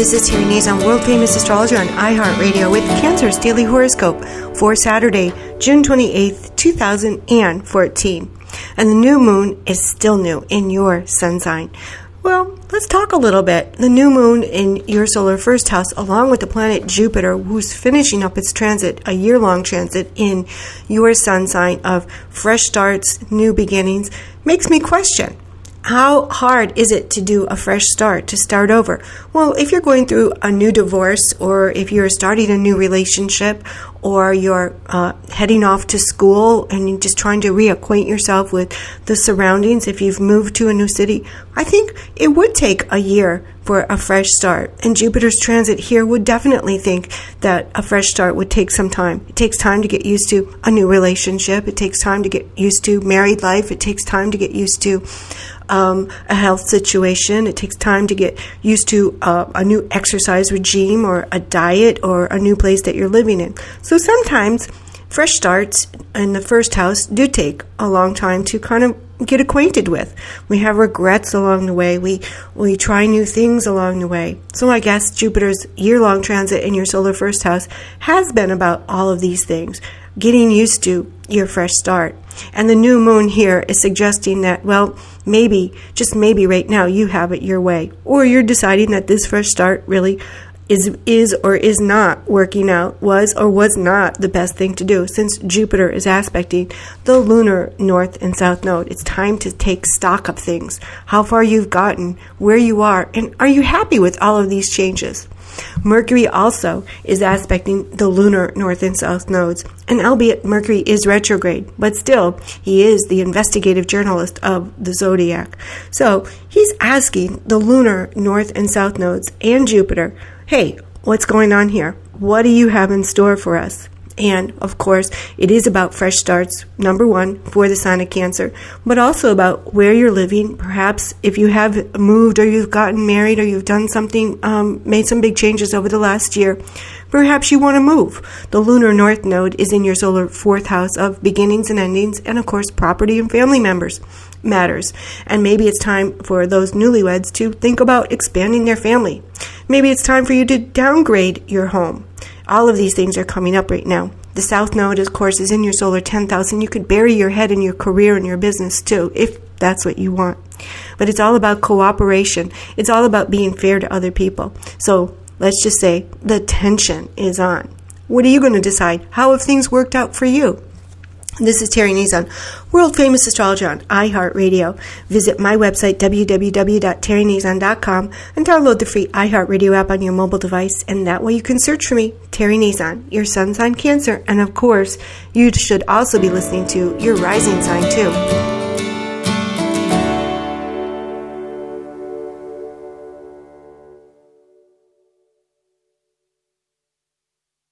This is Terry Nazon, world famous astrologer on iHeartRadio with Cancer's daily horoscope for Saturday, June 28th, 2014. And the new moon is still new in your sun sign. Well, let's talk a little bit. The new moon in your solar first house, along with the planet Jupiter, who's finishing up its transit, a year long transit in your sun sign of fresh starts, new beginnings, makes me question how hard is it to do a fresh start, to start over? Well, if you're going through a new divorce, or if you're starting a new relationship, or you're uh, heading off to school and you're just trying to reacquaint yourself with the surroundings, if you've moved to a new city, I think it would take a year for a fresh start. And Jupiter's transit here would definitely think that a fresh start would take some time. It takes time to get used to a new relationship, it takes time to get used to married life, it takes time to get used to um, a health situation. It takes time to get used to uh, a new exercise regime or a diet or a new place that you're living in. So sometimes fresh starts in the first house do take a long time to kind of get acquainted with. We have regrets along the way. We we try new things along the way. So I guess Jupiter's year-long transit in your solar first house has been about all of these things, getting used to your fresh start. And the new moon here is suggesting that well, maybe just maybe right now you have it your way or you're deciding that this fresh start really is is or is not working out was or was not the best thing to do since Jupiter is aspecting the lunar north and south node. It's time to take stock of things, how far you've gotten, where you are, and are you happy with all of these changes? Mercury also is aspecting the lunar north and south nodes, and albeit Mercury is retrograde, but still, he is the investigative journalist of the zodiac. So, he's asking the lunar north and south nodes and Jupiter hey, what's going on here? What do you have in store for us? And of course, it is about fresh starts, number one, for the sign of Cancer, but also about where you're living. Perhaps if you have moved or you've gotten married or you've done something, um, made some big changes over the last year, perhaps you want to move. The lunar north node is in your solar fourth house of beginnings and endings, and of course, property and family members matters. And maybe it's time for those newlyweds to think about expanding their family. Maybe it's time for you to downgrade your home. All of these things are coming up right now. The South Node, of course, is in your solar 10,000. You could bury your head in your career and your business too, if that's what you want. But it's all about cooperation. It's all about being fair to other people. So let's just say the tension is on. What are you going to decide? How have things worked out for you? This is Terry Nazon, world famous astrologer on iHeartRadio. Visit my website, www.terrynazon.com, and download the free iHeartRadio app on your mobile device. And that way you can search for me, Terry Nazon, your sun sign Cancer. And of course, you should also be listening to your rising sign too.